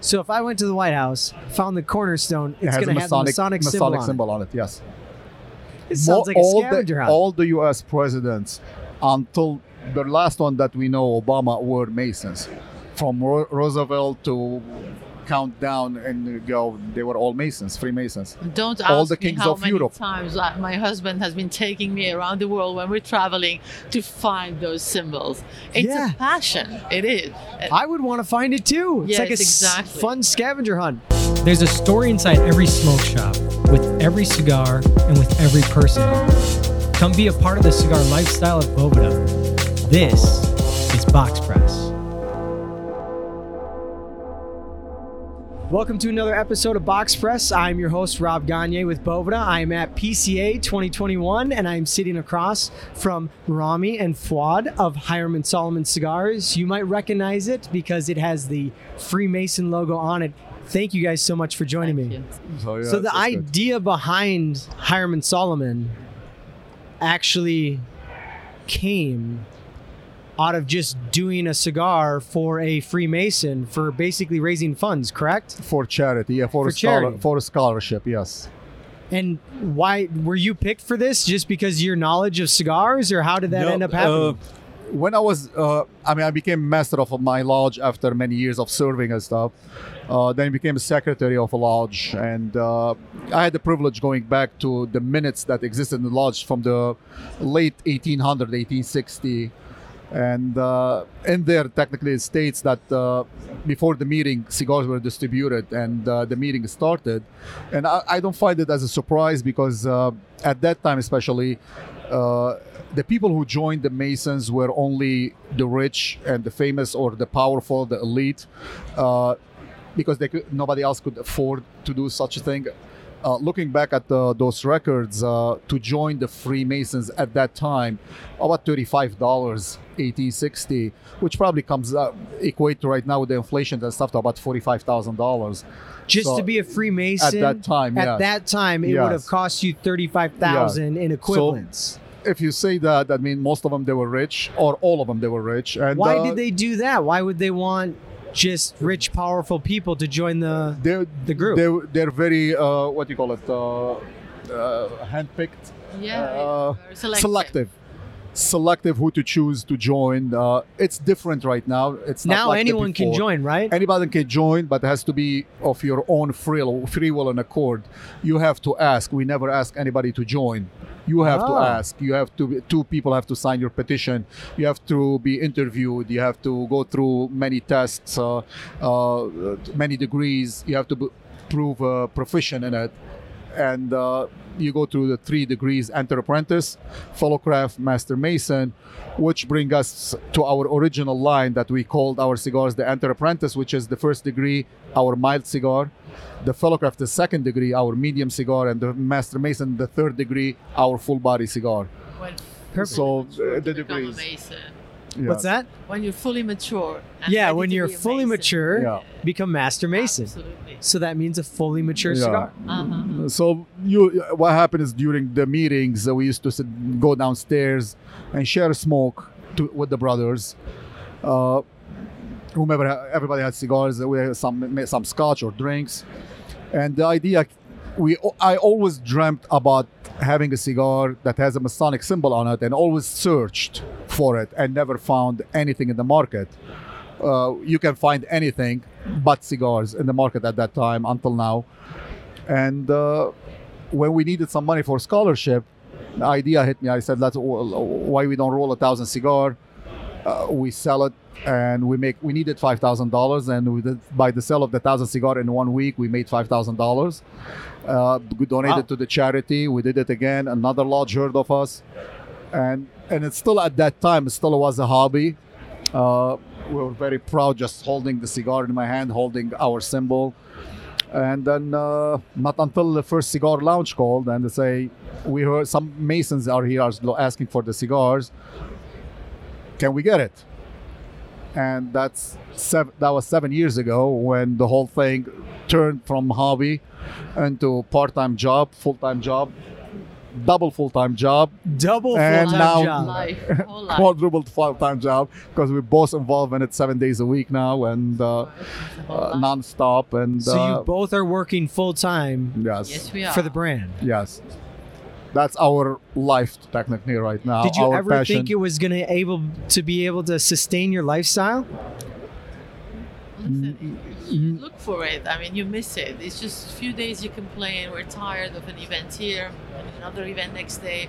So if I went to the White House, found the cornerstone, It it's has going to have the Masonic, Masonic, symbol, on symbol on it. Yes. it. It sounds like a all scavenger the, hunt. all the U.S. presidents until the last one that we know, Obama, were Masons. From Ro- Roosevelt to count down and go, they were all Masons, Freemasons. Don't ask All the me kings how of many Europe. times uh, my husband has been taking me around the world when we're traveling to find those symbols. It's Yeah. a passion. It is. I would want to find it too. It's Yes, like a exactly. fun scavenger hunt. There's a story inside every smoke shop, with every cigar, and with every person. Come be a part of the cigar lifestyle at Boveda. This is Box Welcome to another episode of Box Press. I'm your host, Rob Gagne with Boveda. I'm at PCA 2021 and I'm sitting across from Rami and Fuad of Hiram Solomon Cigars. You might recognize it because it has the Freemason logo on it. Thank you guys so much for joining Thank me. you. So, yeah, so the it's- it's good. idea behind Hiram and Solomon actually came out of just doing a cigar for a Freemason for basically raising funds, correct? for charity, yeah, for, For a scholar, charity. for a scholarship, yes. And why were you picked for this? Just because your knowledge of cigars, or how did that No, end up happening? uh, when I was, uh, I mean, I became master of my lodge after many years of serving and stuff. Uh, then I became secretary of a lodge, and uh, I had the privilege going back to the minutes that existed in the lodge from the late 1800, 1860. And uh, in there, technically, it states that uh, before the meeting, cigars were distributed and uh, the meeting started. And I, I don't find it as a surprise because uh, at that time, especially, uh, the people who joined the Masons were only the rich and the famous or the powerful, the elite, uh, because could, nobody else could afford to do such a thing. Uh, looking back at the, those records, uh, to join the Freemasons at that time, about thirty-five dollars, eighteen sixty, which probably comes uh, equate to right now with the inflation and stuff to about forty-five thousand dollars. just so to be a Freemason at that time, At yes. that time, it would have cost you thirty-five thousand in equivalents. If you say that, that means most of them they were rich, or all of them they were rich. And Why uh, did they do that? Why would they want just rich, powerful people to join the? They're, the group? They're, they're very uh, what do you call it? Uh, uh, handpicked. Yeah. Uh, selective. selective selective who to choose to join. Uh, it's different right now. It's not now like anyone can join, right? anybody can join but it has to be of your own free, free will and accord. You have to ask. We never ask anybody to join. You have to Ah. ask. You have to two people have to sign your petition. You have to be interviewed. You have to go through many tests uh, uh, many degrees. You have to be, prove uh, proficient in it and uh, you go through the three degrees enter apprentice fellow craft master mason which bring us to our original line that we called our cigars the enter apprentice which is the first degree our mild cigar the fellow craft the second degree our medium cigar and the master mason the third degree our full body cigar Perfect. so uh, the degrees. Yeah. What's that? When you're fully mature. Yeah, when you're fully Mason. mature, Yeah. become master mason. Absolutely. So that means a fully mature Yeah. cigar. Uh-huh. So you, what happened is during the meetings we used to sit, go downstairs and share smoke to, with the brothers. Uh, whomever, everybody had cigars. We had some some scotch or drinks, and the idea we I always dreamt about having a cigar that has a Masonic symbol on it, and always searched for it and never found anything in the market. Uh, you can find anything but cigars in the market at that time until now. And uh, when we needed some money for scholarship, the idea hit me. I said, "Let's why we don't roll a thousand cigar? Uh, we sell it, and we make. We needed five thousand dollars, and we did by the sale of the thousand cigar in one week, we made five thousand dollars. Uh, we donated Wow. to the charity. We did it again. Another lodge heard of us, and and it still at that time it still was a hobby. Uh, we were very proud just holding the cigar in my hand, holding our symbol. And then uh, not until the first cigar lounge called and they say, we heard some Masons are here are asking for the cigars. Can we get it? And that's seven, that was seven years ago when the whole thing turned from hobby into part-time job, full-time job. double full-time job, Double And now- job. Life, life. quadrupled full-time job because we're both involved in it seven days a week now and uh, uh, non-stop. And So uh, you both are working full time yes, Yes, we are. for the brand. yes, that's our life technically right now. Did you our ever passion. think it was going to able to be able to sustain your lifestyle? Mm, Listen, mm, you mm. look for it. I mean, you miss it. It's just a few days you complain. We're tired of an event here, another event next day.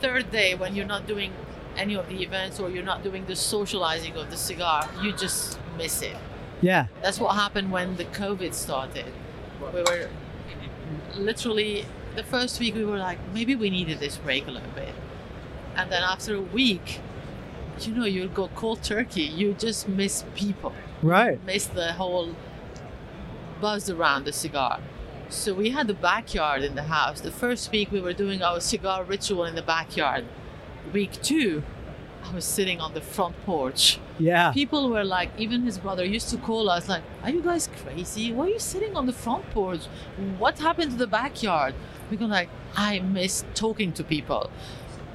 Third day, when you're not doing any of the events or you're not doing the socializing of the cigar, you just miss it. Yeah. That's what happened when the COVID started. We were literally the first week we were like, maybe we needed this break a little bit. And then after a week, you know, you go cold turkey. You just miss people Right. miss the whole buzz around the cigar. So we had the backyard in the house. The first week we were doing our cigar ritual in the backyard. Week two, I was sitting on the front porch. Yeah. People were like, even his brother used to call us like, "Are you guys crazy? Why are you sitting on the front porch? What happened to the backyard?" We go like, "I miss talking to people."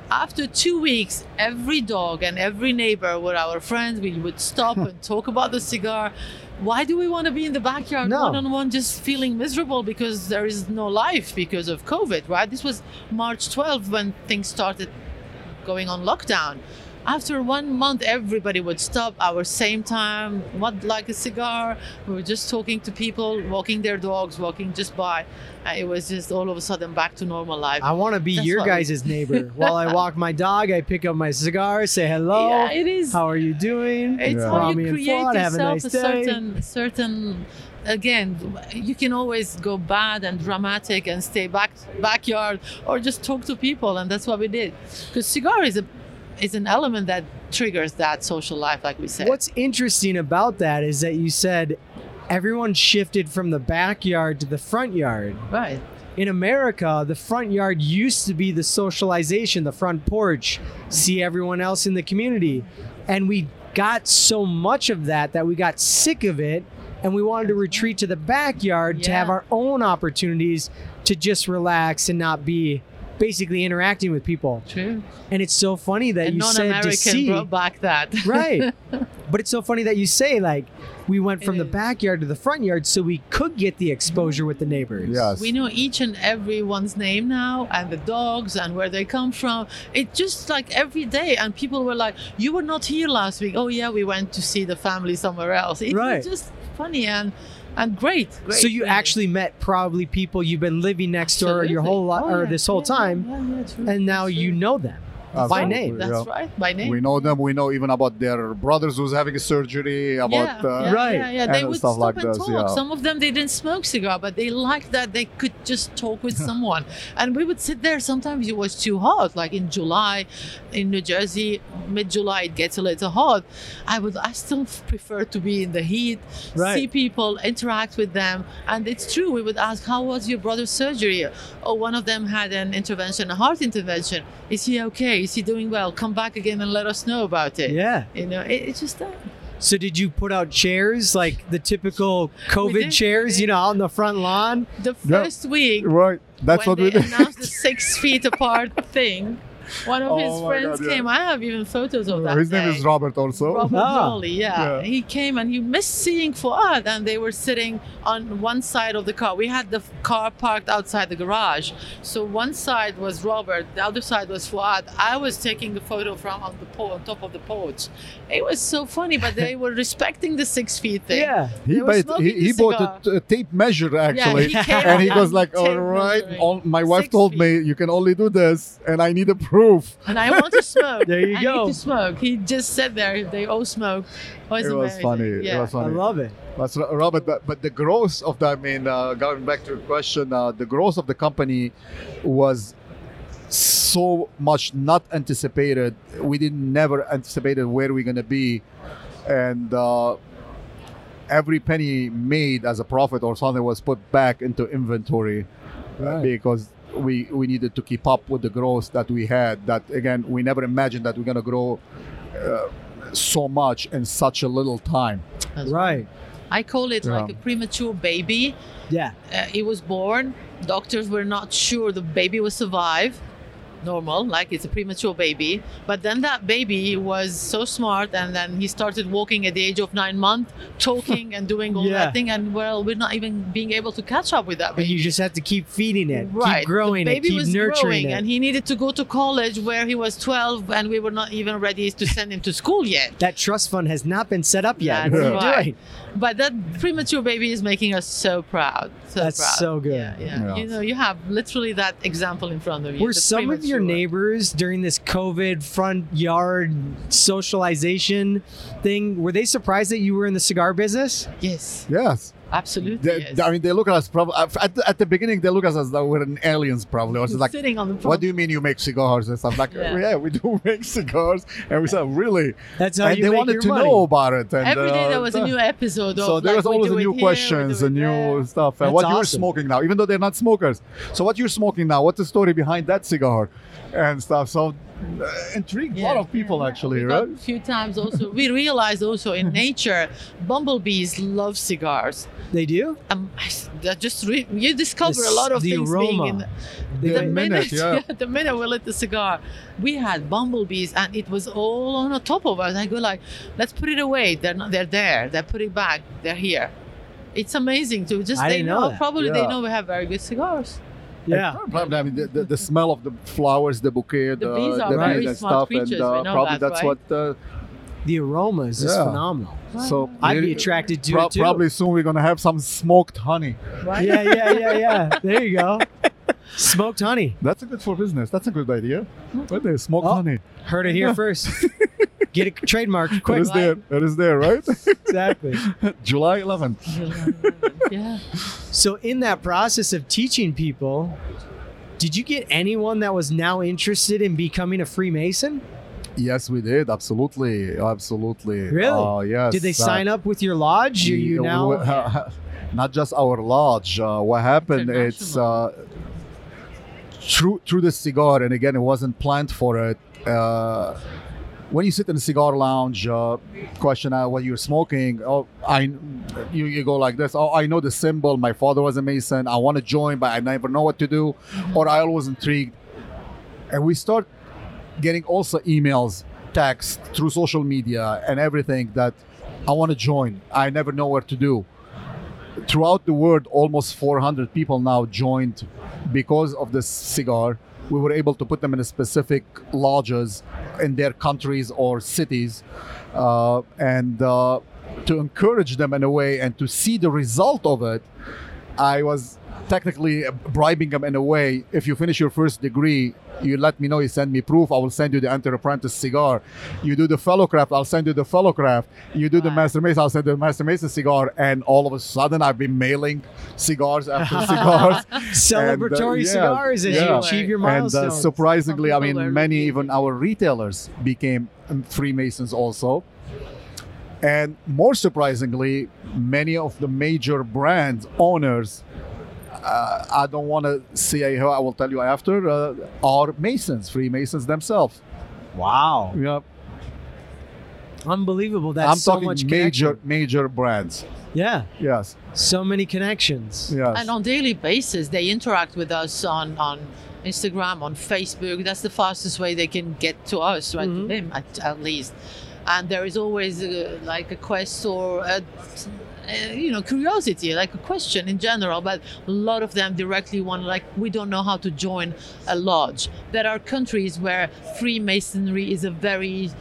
After two weeks, every dog and every neighbor were our friends. We would stop and talk about the cigar. Why do we want to be in the backyard No. one on one just feeling miserable because there is no life because of COVID, right? This was March 12th when things started going on lockdown. After one month, everybody would stop our same time, what like a cigar. We were just talking to people, walking their dogs, walking just by. Uh, it was just all of a sudden back to normal life. I want to be That's your what we- neighbor. While I walk my dog, I pick up my cigar, say hello. yeah, it is. How are you doing? It's Yeah. how you create Fuad, have a yourself nice a, certain certain again you can always go bad and dramatic and stay back backyard or just talk to people and that's what we did because cigar is a is an element that triggers that social life like we said What's interesting about that is that you said everyone shifted from the backyard to the front yard. right In America, the front yard used to be the socialization, the front porch, see everyone else in the community. And we got so much of that that we got sick of it and we wanted to retreat to the backyard to have our own opportunities to just relax and not be basically interacting with people. true And it's so funny that and you said to see brought back that right but it's so funny that you say like we went from It the is. backyard to the front yard so we could get the exposure with the neighbors Yes. we know each and everyone's name now and the dogs and where they come from it just like every day and people were like you were not here last week oh yeah we went to see the family somewhere else it Right. was just funny and and great, great so you really. actually met probably people you've been living next door your whole li- Oh, or yeah, this whole yeah, time yeah, yeah, true, and now that's you know them by Absolutely, name that's yeah. right by name We know them. We know even about their brothers who's having a surgery. About yeah, uh, yeah, Right. yeah, yeah. They and would stuff stop like and this, talk. yeah. Some of them they didn't smoke cigar, but they liked that they could just talk with someone. And we would sit there. Sometimes it was too hot, like in July, in New Jersey, mid-July it gets a little hot. I would, I still prefer to be in the heat, Right. see people, interact with them, and it's true. We would ask, "How was your brother's surgery?" Oh, one of them had an intervention, a heart intervention. Is he okay? Is he doing well? Come back again and let us know about it. yeah You know, it, it's just that. so did you put out chairs like the typical covid did, chairs you know out in the front lawn The Yeah. first week Right. That's when what we did. announced the six feet apart thing, one of his Oh my friends God, yeah. came. I have even photos of that. His name day. is Robert also. Robert Ah. Rowley, yeah. Yeah. He came and he missed seeing Fuad, and they were sitting on one side of the car. We had the car parked outside the garage. So one side was Robert, the other side was Fuad. I was taking the photo from on the po- on top of the porch. It was so funny, but they were respecting the six feet thing. yeah He, bought, he, he bought cigar. a, a tape measure actually, he came and he out goes like, "All right, all, my wife Six told feet. me you can only do this, and I need a proof." And I want to smoke. There you I go. Need to smoke. He just sat there. They all smoke. It was, It was amazing. funny. It Yeah. was i love it That's right, Robert. But, but the growth of the, I mean, uh, going back to your question, uh, the growth of the company was so much not anticipated. We didn't never anticipated where we're gonna be, and uh, every penny made as a profit or something was put back into inventory uh, Right. because we we needed to keep up with the growth that we had. That again, we never imagined that we're gonna grow uh, so much in such a little time. That's right I call it like a premature baby. Yeah. Uh, he was born. Doctors were not sure the baby would survive. Normal, like it's a premature baby. But then that baby was so smart, and then he started walking at the age of nine months, talking and doing all Yeah. that thing. And well, we're not even being able to catch up with that But baby. you just have to keep feeding it, Right. keep growing the it, baby keep was nurturing growing, it. and he needed to go to college where he was 12, and we were not even ready to send him to school yet. that trust fund has not been set up yet. That's what are you right. doing? But that premature baby is making us so proud. So That's proud. so good. Yeah, yeah. Yeah. You know, you have literally that example in front of you. Were the some of your neighbors during this COVID front yard socialization thing, were they surprised that you were in the cigar business? Yes, Yes. Absolutely. They, yes. I mean, they look at us probably at the, at the beginning. They look at us as though we're an aliens, probably, or it's like, sitting on the what do you mean you make cigars and stuff? Like, Yeah. yeah, we do make cigars, and we said, really, That's how and you they make wanted your to money. know about it. And, Every day uh, there was a new episode. Of, So there like, was always a new here, questions do and new there. stuff. And That's what you're smoking now, even though they're not smokers. So what you're smoking now? What's the story behind that cigar and stuff? So uh, intrigued a lot of people actually, We right? A few times also. we realized also in nature, bumblebees love cigars. They do? Um, that just re- you discover The a lot of the things aroma. being in The the, minute, minute, yeah. the minute we lit the cigar, we had bumblebees, and it was all on the top of us. I go like, let's put it away. They're not. They're there. They put it back. They're here. It's amazing to just I they didn't know know. that. Probably they know we have very good cigars. Yeah. Probably, I mean, the, the, the smell of the flowers, the bouquet, the, bees are the very bees and smart stuff, creatures, and uh, we know probably that, that's right? what. Uh, The aroma is just Yeah. phenomenal. so I'd be attracted to pro- it too. Probably soon we're gonna have some smoked honey. Right? Yeah, yeah, yeah, yeah. There you go. Smoked honey. That's a good for business. That's a good idea. Right there, smoked Oh. honey. Heard it here first. Get it trademarked It quick. is there. It is there, right? Exactly. July 11th. yeah. So, in that process of teaching people, did you get anyone that was now interested in becoming a Freemason? Yes, we did. Absolutely, absolutely. Really? Oh, yes. Did they sign up with your lodge? Are you Yeah, now? w- not just our lodge. Uh, what happened? It's uh, through through the cigar, and again, it wasn't planned for it. When you sit in a cigar lounge, uh, question out what you're smoking. Oh, I, you, you go like this. Oh, I know the symbol. My father was a Mason. I want to join, but I never know what to do, or I always intrigued. And we start getting also emails, text through social media, and everything that I want to join. I never know where to do. Throughout the world, almost 400 people now joined because of this cigar. We were able to put them in specific lodges in their countries or cities, uh, and uh, to encourage them in a way and to see the result of it. I was technically bribing them in a way. If you finish your first degree, you let me know. You send me proof. I will send you the enter apprentice cigar. You do the fellow craft. I'll send you the fellow craft. You do the master mason. I'll send the master mason cigar. And all of a sudden, I've been mailing cigars after cigars. Celebratory And, uh, yeah, cigars as you achieve your and uh, surprisingly, I mean, many even our retailers became um, Freemasons also. And more surprisingly, many of the major brand owners, uh, I don't want to say how I will tell you after, uh, are Masons, Freemasons themselves. wow. Yeah, Unbelievable. That's I'm so talking much major, connection. major brands. Yeah. Yes, So many connections. yes. And on daily basis, they interact with us on on Instagram, on Facebook. That's the fastest way they can get to us, right? Mhm. To them, at, at least. And there is always uh, like a quest or a, uh, you know curiosity, like a question in general. But a lot of them directly want like we don't know how to join a lodge. There are countries where Freemasonry is a very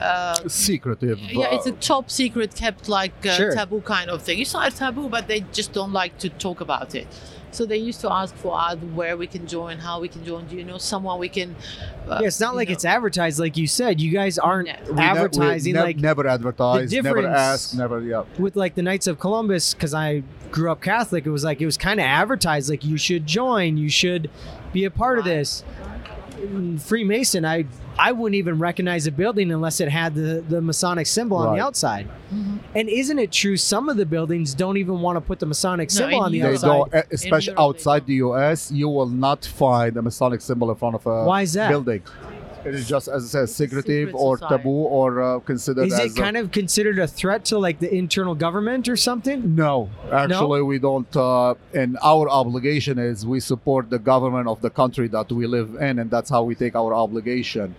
uh, Secretive. yeah, it's a uh, top secret, kept like uh, Sure. taboo kind of thing. It's not a taboo, but they just don't like to talk about it. So they used to ask for ad where we can join, how we can join. Do you know someone we can? Uh, Yeah, it's not like know. it's advertised, like you said. You guys aren't No. we ne- we advertising nev- like never advertise, never ask, never. Yeah. with like the Knights of Columbus, because I grew up Catholic, it was like it was kind of advertised like you should join, you should be a part of this. Freemason, I I wouldn't even recognize a building unless it had the the Masonic symbol on the Right. outside. Mhm. And isn't it true some of the buildings don't even want to put the Masonic No, symbol on the They outside? don't, especially outside don't. the US, you will not find a Masonic symbol in front of a Why is that? building It is just, as I said, secretive secret or society. taboo or uh, considered Is as it kind of considered a threat to like the internal government or something? No, actually, we don't. Uh, and our obligation is we support the government of the country that we live in, and that's how we take our obligation.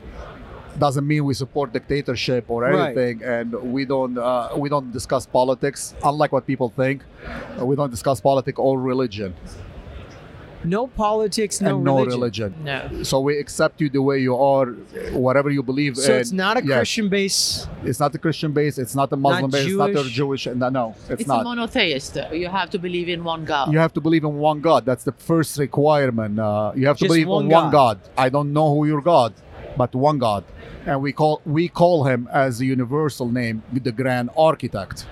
Doesn't mean we support dictatorship or Right. anything, and we don't. Uh, we don't discuss politics. Unlike what people think, we don't discuss politics or religion, No politics, no and no religion. religion. No. So we accept you the way you are, whatever you believe So in. it's not a Yes. Christian base. It's not a Christian base. It's not a Muslim base. It's not a Jewish. Jewish. No, no it's, It's not. a monotheist. You have to believe in one God. You have to believe in one God. That's the first requirement. Uh, you have to believe one in one God. God. I don't know who your God, but one God, and we call we call him as a universal name, the Grand Architect,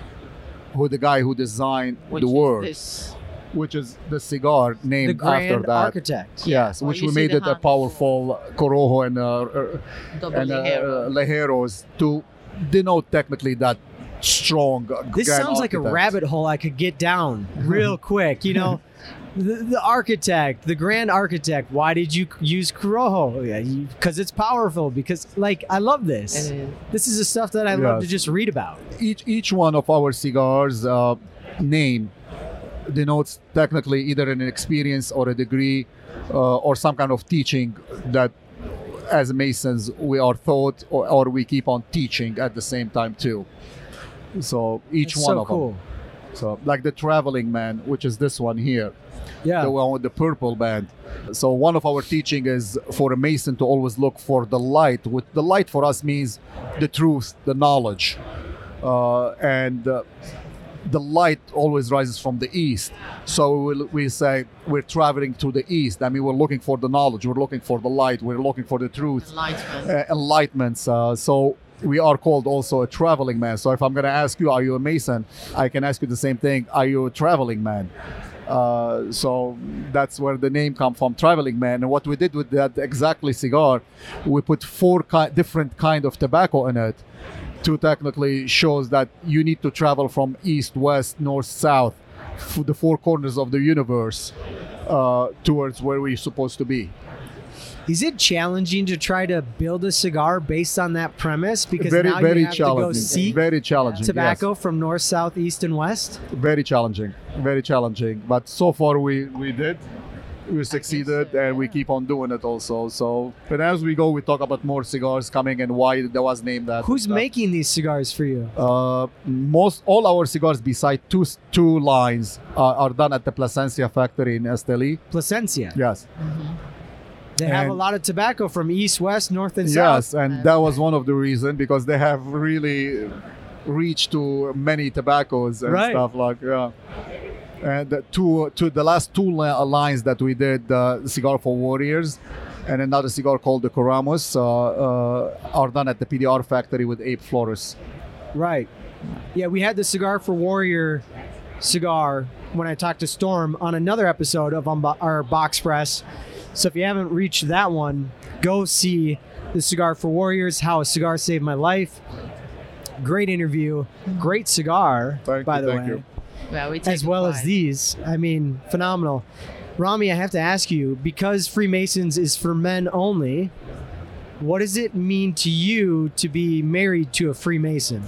who the guy who designed which the is world, This. Which is the cigar The named after grand that. architect. Yes, Well, which you we made it a powerful Corojo and uh, uh, and uh, hero. Ligeros to denote technically that strong. uh, This Grand sounds like a rabbit hole I could get down real quick. You know, the, the architect, the grand architect. Why did you use Corojo? Yeah, because it's powerful. Because like I love this. And, This is the stuff that I love to just read about. each each one of our cigars uh, name denotes technically either an experience or a degree uh, or some kind of teaching that as masons we are taught or, or we keep on teaching at the same time too so each It's one so of cool. them so like the traveling man which is this one here Yeah. the one with the purple band. So one of our teaching is for a mason to always look for the light. With the light for us means the truth, the knowledge, uh, and uh, the light always rises from the east. So we, we say we're traveling to the east. I mean, we're looking for the knowledge. We're looking for the light. We're looking for the truth Enlightenment. uh, enlightenments. Uh, so we are called also a traveling man. So if I'm going to ask you, are you a mason? I can ask you the same thing. Are you a traveling man? Uh, so that's where the name come from, traveling man. And what we did with that exactly cigar, we put four ki- different kind of tobacco in it to technically shows that you need to travel from east, west, north, south, the four corners of the universe uh, towards where we're supposed to be. Is it challenging to try to build a cigar based on that premise? Because very, now very you have to go challenging. seek Very challenging. yes. tobacco from north, south, east, and west. very challenging very challenging but so far we we did we succeeded so, and we keep on doing it also so but as we go we talk about more cigars coming and why that was named that Who's making these cigars for you? uh, most all our cigars beside two two lines uh, are done at the Plasencia factory in Esteli. Plasencia. Yes, They have a lot of tobacco from east, west, north, and south. yes, and that was one of the reasons because they have really reached to many tobaccos and Right. stuff like yeah. And the two, to the last two lines that we did, uh, cigar for warriors, and another cigar called the Coramos, uh, uh, are done at the PDR factory with Abe Flores. Right. Yeah, we had the Cigar for Warrior cigar when I talked to Storm on another episode of Unbo- our Box Press. So if you haven't reached that one, go see the Cigar for Warriors, How a Cigar Saved My Life. Great interview, great cigar, Thank by you, the thank way, you. Well, we as well as these. I mean, phenomenal. Rami, I have to ask you because Freemasons is for men only. What does it mean to you to be married to a Freemason?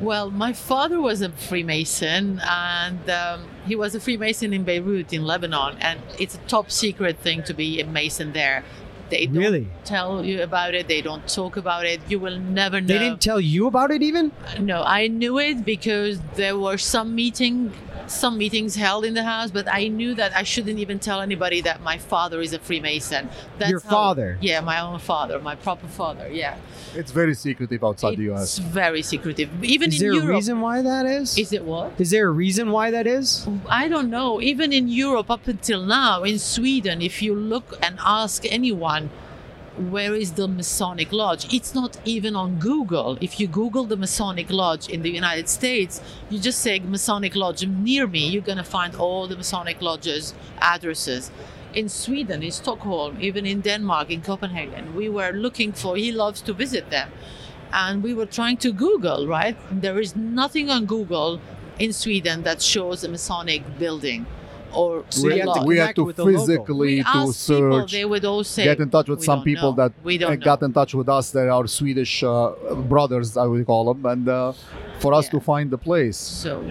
Well, my father was a Freemason, and um, he was a Freemason in Beirut, in Lebanon, and it's a top secret thing to be a Mason there. They don't Really? tell you about it. They don't talk about it. You will never know. They didn't tell you about it even? no, I knew it because there were some meeting, some meetings held in the house, but I knew that I shouldn't even tell anybody that my father is a Freemason. That's Your how- father? Yeah, my own father, my proper father. Yeah, It's very secretive outside the U.S. it's very secretive. Even Is in there a reason why that is? is it what? Is there a reason why that is? I don't know. Even in Europe, up until now, in Sweden, if you look and ask anyone, where is the Masonic Lodge? It's not even on Google. If you Google the Masonic Lodge in the United States, you just say Masonic Lodge near me, you're going to find all the Masonic Lodges' addresses. In Sweden, in Stockholm, even in Denmark, in Copenhagen, we were looking for, he loves to visit them. And we were trying to Google, right? There is nothing on Google in Sweden that shows a Masonic building. Or So we, have to we had to with the local. physically we to asked people, search they would all say, get in touch with some people know. that we don't uh, got in touch with us. They're Swedish uh, brothers, I would call them, and uh, for us Yeah. to find the place. So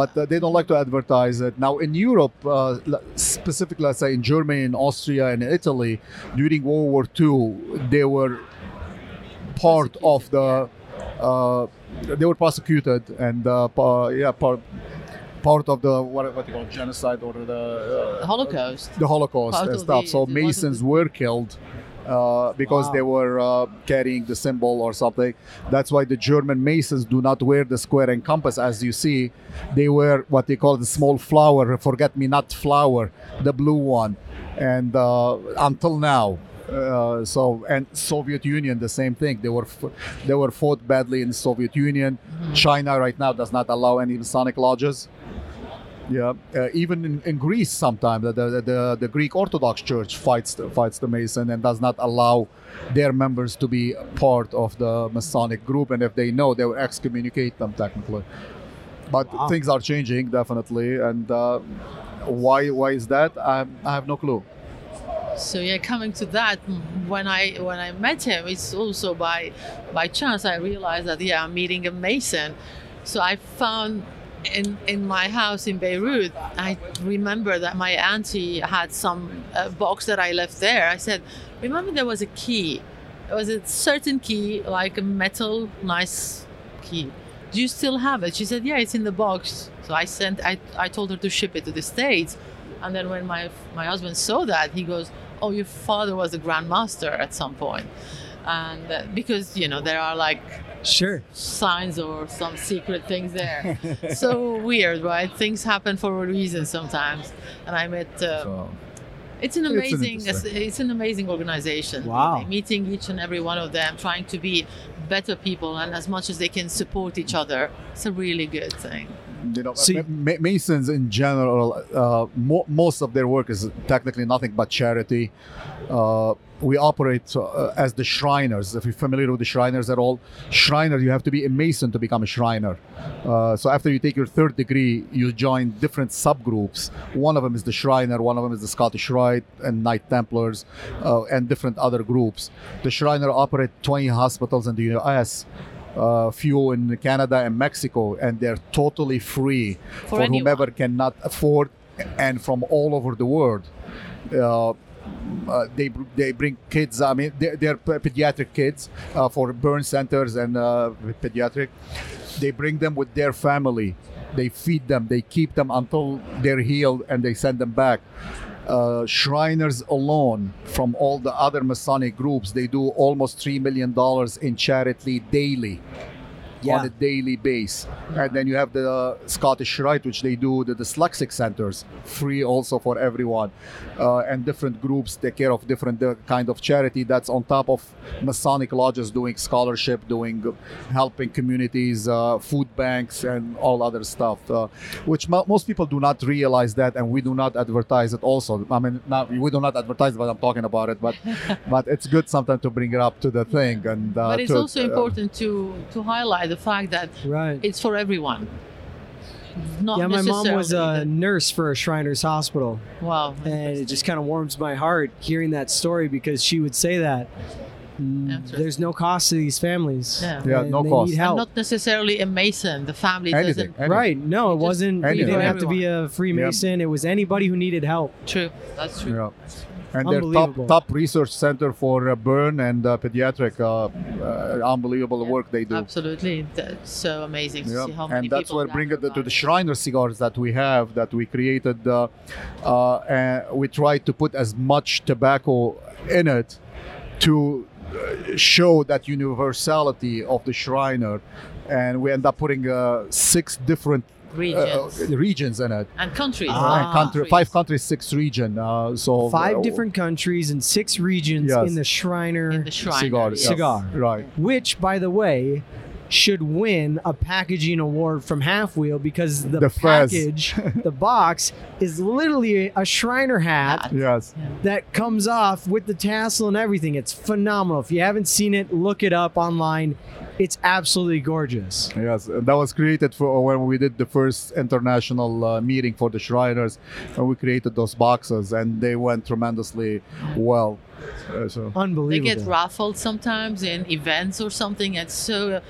But uh, they don't like to advertise it. Now in Europe, uh, specifically, let's say in Germany, in Austria, and Italy, during World War II, they were part of the. Uh, they were prosecuted and uh, pa- yeah, part part of the what what you call genocide or the the uh, Holocaust. the Holocaust Part and stuff. the- so the- part the- Masons were killed uh, because Wow. they were uh, carrying the symbol or something. That's why the German Masons do not wear the square and compass, as you see. They wear what they call the small flower, forget me not flower, the blue one, and uh, until now. Uh, so and Soviet Union the same thing. They were f- they were fought badly in the Soviet Union. China right now does not allow any Masonic lodges. Yeah, uh, even in, in Greece, sometimes the, the, the the Greek Orthodox Church fights the, fights the Mason and does not allow their members to be part of the Masonic group, and if they know, they will excommunicate them technically. But Wow. things are changing definitely, and uh, why why is that? I, I have no clue. So yeah, coming to that, when I when I met him, it's also by by chance I realized that yeah, I'm meeting a Mason. So I found in in my house in Beirut, I remember that my auntie had some uh, box that I left there. I said, remember there was a key. It was a certain key, like a metal, nice key. Do you still have it? She said, yeah, it's in the box. So I sent, I, I told her to ship it to the States. And then when my my husband saw that, he goes, "Oh, your father was a grandmaster at some point," and uh, because you know there are like Sure. signs or some secret things there. so weird, right? Things happen for a reason sometimes. And I met. Uh, So, it's an It's an amazing. It's, an amazing organization. Wow. Meeting each and every one of them, trying to be better people, and as much as they can support each other, it's a really good thing. you know, So you- Ma- Ma- Masons in general, uh, mo- most of their work is technically nothing but charity. Uh, we operate uh, as the Shriners. If you're familiar with the Shriners at all, Shriner, you have to be a Mason to become a Shriner. Uh, so after you take your third degree, you join different subgroups. One of them is the Shriner, one of them is the Scottish Rite and Knight Templars, uh, and different other groups. The Shriner operate 20 hospitals in the U.S uh, few in Canada and Mexico, and they're totally free For for, whomever cannot afford, and from all over the world. Uh, uh, they they bring kids. I mean, they're, they're pediatric kids uh, for burn centers and uh, pediatric. They bring them with their family. They feed them. They keep them until they're healed, and they send them back. Uh, Shriners alone, from all the other Masonic groups, they do almost three million dollars in charity daily Yeah. on a daily base. And then you have the uh, Scottish Rite, which they do the dyslexic centers, free also for everyone. Uh, and different groups take care of different uh, kind of charity. That's on top of Masonic lodges doing scholarship, doing uh, helping communities, uh, food banks, and all other stuff. Uh, which mo- most people do not realize that, and we do not advertise it. Also, I mean, not, we do not advertise, but I'm talking about it. But but it's good sometimes to bring it up to the thing. And uh, but it's to- also important to to highlight the fact that Right. it's for everyone. Not yeah, my mom was a nurse for a Shriners Hospital, wow. and it just kind of warms my heart hearing that story because she would say that mm, there's no cost to these families. Yeah. Yeah, no they cost. Need And not necessarily a Mason. The family Anything, doesn't. anything. Right? No, it wasn't. You didn't have to be a Everyone. Freemason. It was anybody who needed help. True. That's true. Yeah. And their top top research center for uh, burn and uh, pediatric, uh, uh, unbelievable Yeah. work they do. Absolutely. That's so amazing to Yeah. see how many And that's where bring it to the Shriner cigars that we have that we created. Uh, uh, and we try to put as much tobacco in it to show that universality of the Shriner, and we end up putting uh, six different regions uh, regions in it. and countries. Ah. And country, five countries, six region. Uh, so Five uh, different countries and six regions Yes. in the Shriner, in the shrine. cigar, yes. Cigar. Right. which, by the way, should win a packaging award from halfwheel because the, The package, the box, is literally a Shriner hat Hat. Yes. that comes off with the tassel and everything. It's phenomenal. If you haven't seen it, look it up online. It's absolutely gorgeous. Yes, and that was created for when we did the first international uh, meeting for the Shriners, and we created those boxes, and they went tremendously well. Uh, so They Unbelievable. get raffled sometimes in events or something, and so uh,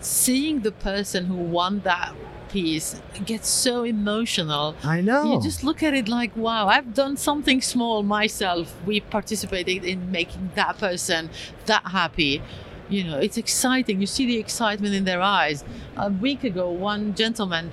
seeing the person who won that piece gets so emotional. I know. You just look at it like, wow, I've done something small myself. We participated in making that person that happy. You know, it's exciting. You see the excitement in their eyes. A week ago, one gentleman,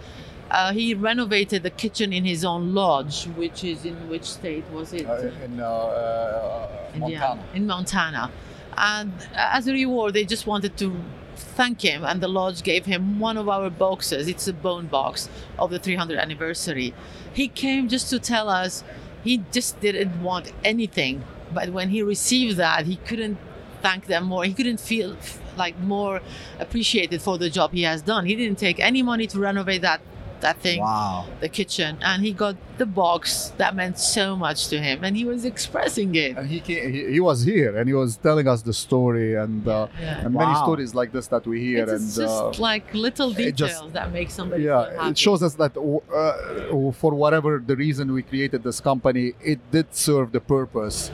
uh, he renovated the kitchen in his own lodge, which is in which state was it? in uh, uh, Indiana, in Montana. And as a reward, they just wanted to thank him, and the lodge gave him one of our boxes. It's a bone box of the 300th anniversary. He came just to tell us he just didn't want anything, but when he received that, he couldn't thank them more. He couldn't feel like more appreciated for the job he has done. He didn't take any money to renovate that that thing wow. the kitchen and he got the box that meant so much to him and he was expressing it And he, came, he he was here, and he was telling us the story, and uh, Yeah. and many stories like this that we hear, it's and just uh, like little details just- that make somebody feel yeah, happy. it shows us that uh, for whatever the reason we created this company, it did serve the purpose.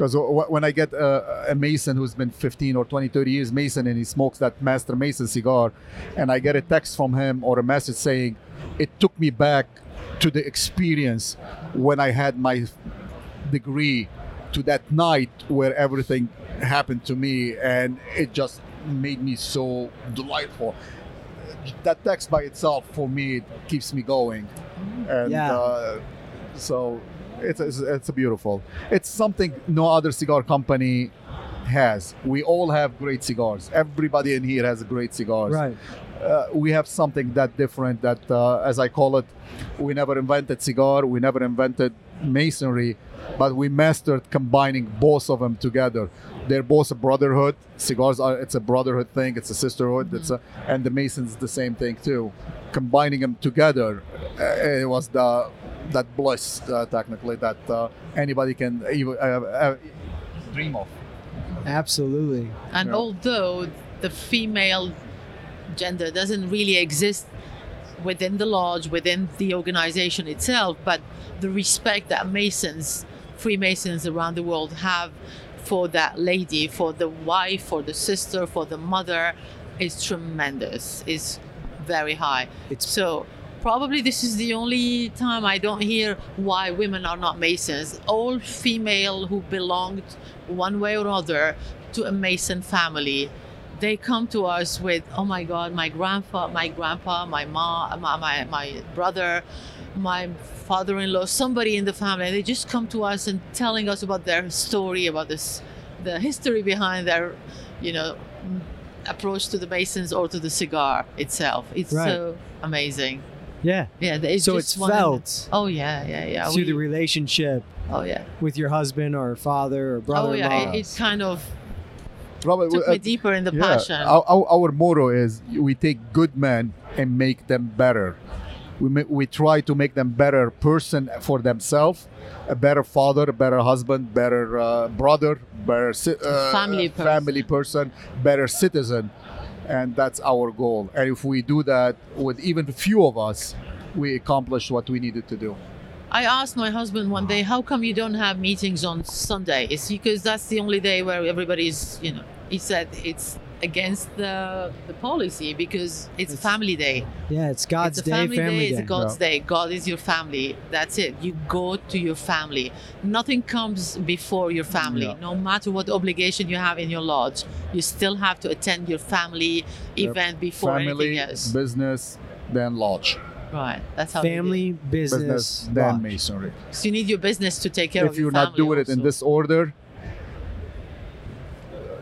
Because when I get a, a Mason who's been 15 or 20, 30 years Mason and he smokes that Master Mason cigar, and I get a text from him or a message saying, it took me back to the experience when I had my degree, to that night where everything happened to me, and it just made me so delightful that text by itself for me it keeps me going and Yeah. uh, so it's, it's it's a beautiful. It's something no other cigar company has. We all have great cigars. Everybody in here has great cigars. Right. uh, we have something that different that uh, as i call it we never invented cigar we never invented masonry but we mastered combining both of them together. They're both a brotherhood. Cigars are it's a brotherhood thing it's a sisterhood it's a and the masons the same thing too. Combining them together uh, it was the that bliss uh, technically that uh, anybody can even uh, uh, dream of Absolutely. and Yeah. although the female gender doesn't really exist within the lodge, within the organization itself, but the respect that Masons, Freemasons around the world have for that lady, for the wife, for the sister, for the mother is tremendous, is very high. It's- so probably this is the only time I don't hear why women are not Masons. All female who belonged one way or other to a Mason family, they come to us with, oh my God, my grandpa, my grandpa, my mom, my, my, my brother, my father-in-law, somebody in the family. They just come to us and telling us about their story, about this, the history behind their, you know, approach to the Masons or to the cigar itself. It's Right. so amazing. Yeah. Yeah, it's So just it's one- felt Oh yeah, yeah, yeah. through We- the relationship oh yeah. with your husband or father or brother. Oh yeah. It, it kind of Robert, took uh, me deeper in the yeah, passion. Our, our, our motto is we take good men and make them better. We, ma- we try to make them better person for themselves, a better father, a better husband, better uh, brother, better ci- uh, Family person. family person, better citizen, and that's our goal. And if we do that with even a few of us, we accomplished what we needed to do. I asked my husband one day, "How come you don't have meetings on Sunday?" It's because that's the only day where everybody's, you know. He said it's against the the policy because it's, It's- family day. Yeah, it's God's it's a day, family, family day. day. It's God's day. God is your family. That's it. You go to your family. Nothing comes before your family. Yeah. No matter what obligation you have in your lodge, you still have to attend your family Yep. event before Family, anything else. business, then lodge. Right. That's how they do it. family, business, Business, then lodge. masonry. So you need your business to take care of if you're not family doing it in this order,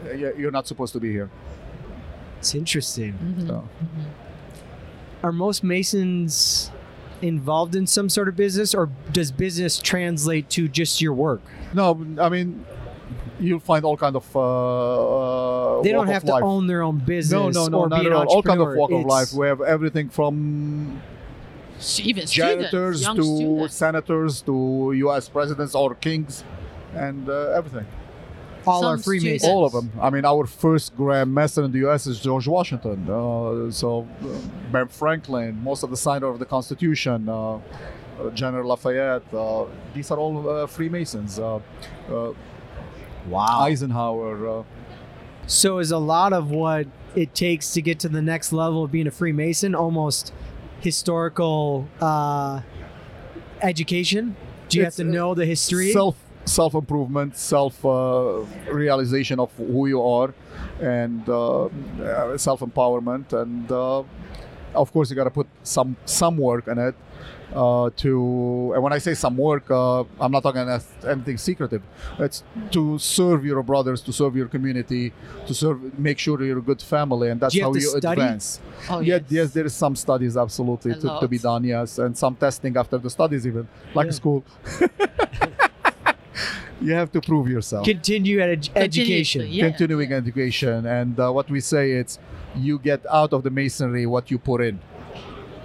uh, you're not supposed to be here. It's interesting. Mhm. So, Are most Masons involved in some sort of business, or does business translate to just your work? no, I mean, you'll find all kind of. Uh, uh, They don't have of to life. own their own business. No, no, no, or not be at an all. All kind of entrepreneur. walk of life. We have everything from Even janitors students, to students. senators to U.S. presidents or kings, and uh, everything. All some are Freemasons. students- All of them. I mean, our first Grand Master in the U.S. is George Washington. Uh, so, uh, Ben Franklin, most of the signers of the Constitution, uh, uh, General Lafayette. Uh, these are all uh, Freemasons. Uh, uh, Wow. Eisenhower. Uh, So is a lot of what it takes to get to the next level of being a Freemason almost historical uh, education? Do you It's, have to know the history? self self improvement, self uh, realization of who you are, and uh, self empowerment, and uh, of course you got to put some some work in it. Uh, to and when I say some work, uh, I'm not talking anything secretive. It's to serve your brothers, to serve your community, to serve, make sure you're a good family, and that's you how you study? advance. Oh, Yeah, yes. yes, there is some studies absolutely to, to be done, yes, and some testing after the studies even, like Yeah. school. you have to prove yourself. Continue ed- education. Yeah. Continuing education, and uh, what we say it's you get out of the masonry what you put in.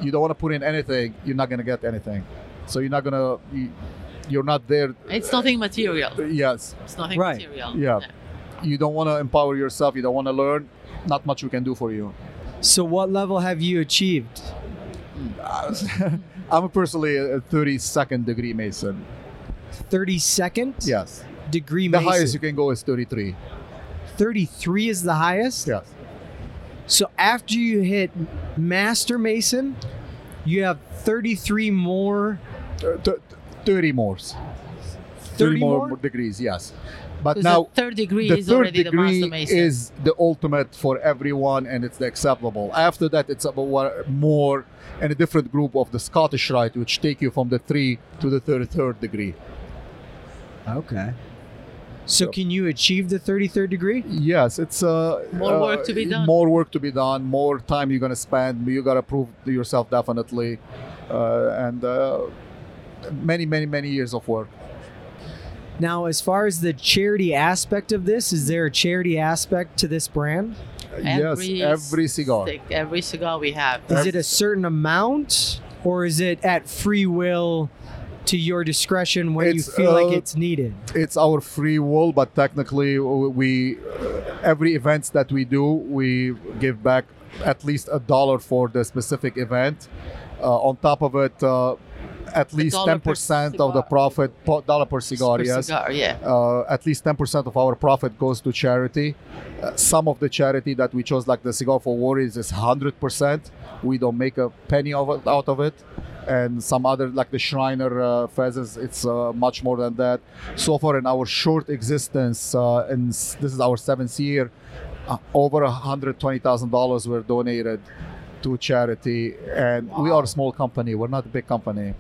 You don't want to put in anything, you're not gonna get anything. So you're not gonna, you, you're not there. It's nothing material. Yes, It's nothing Right. material. Yeah. you don't want to empower yourself. You don't want to learn. Not much we can do for you. So what level have you achieved? I'm personally a 32nd degree Mason. 32nd Yes. degree The Mason. highest you can go is 33. 33 is the highest? Yes. So after you hit Master Mason, you have 33 more. Uh, th- 30 more. 30 more, more? degrees, yes. But now the third degree the is third already the master mason. is the ultimate for everyone and it's the acceptable. After that, it's about more and a different group of the Scottish Rite, which take you from the three to the 33rd degree. Okay. So Yep. can you achieve the 33rd degree? Yes, it's uh, More uh, work to be done. More work to be done. More time you're gonna spend. You gotta prove yourself definitely, uh, and uh, many, many, many years of work. Now, as far as the charity aspect of this, is there a charity aspect to this brand? yes, every cigar. stick, every cigar we have. Is it a certain amount or is it at free will to your discretion when you It's, feel like uh, it's needed? It's our free will, but technically, we every events that we do, we give back at least a dollar for the specific event. Uh, on top of it, uh, at least dollar ten per percent of the profit, po- dollar per cigar, Per yes. cigar, yeah. uh, at least 10% of our profit goes to charity. Uh, some of the charity that we chose, like the Cigar for Warriors, is 100%. We don't make a penny of it, out of it. And some other, like the Shriner uh, Fezzes, it's uh, much more than that. So far, in our short existence, uh, and s- this is our seventh year, uh, over $120,000 were donated to charity. And we are a small company, we're not a big company.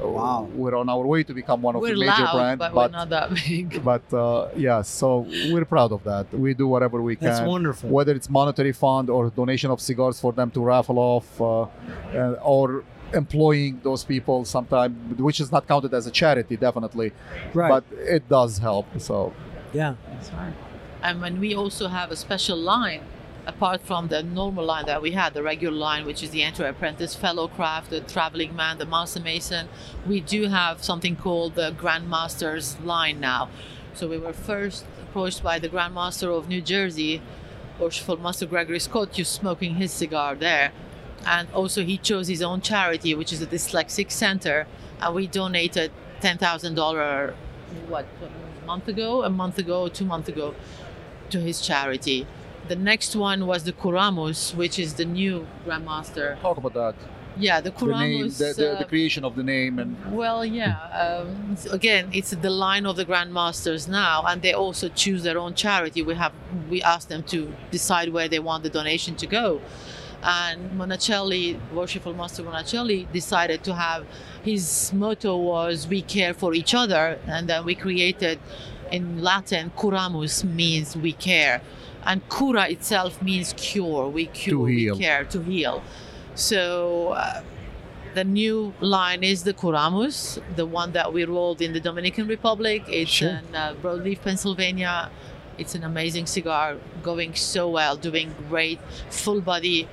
Wow. We're on our way to become one of We're the major loud, brands, but, we're not that big. but uh, yeah, so we're proud of that. We do whatever we can. That's wonderful. Whether it's monetary fund or donation of cigars for them to raffle off, uh, uh, or employing those people sometimes, which is not counted as a charity, definitely, Right. but it does help. So yeah. That's right. And when we also have a special line, apart from the normal line that we had, the regular line, which is the entry apprentice, fellow craft, the traveling man, the master mason, we do have something called the Grandmaster's line now. So we were first approached by the Grandmaster of New Jersey, Worshipful Master Gregory Scott, who's smoking his cigar there. And also he chose his own charity, which is a dyslexic center, and we donated ten thousand dollar what a month ago, a month ago, two months ago, to his charity. The next one was the Curamus, which is the new Grandmaster. talk about that. Yeah, the The name, Curamus. the, the, uh, the creation of the name, and well, yeah. Um, again, it's the line of the grandmasters now, and they also choose their own charity. We have we ask them to decide where they want the donation to go, and Monacelli, worshipful Master Monacelli, decided to have his motto was "We care for each other," and then we created in Latin "Curamus" means we care, and "cura" itself means cure. We cure, we care, to heal. So. Uh, the new line is the Curamus, the one that we rolled in the Dominican Republic. It's Sure. in uh, Broadleaf, Pennsylvania. It's an amazing cigar, going so well, doing great, full body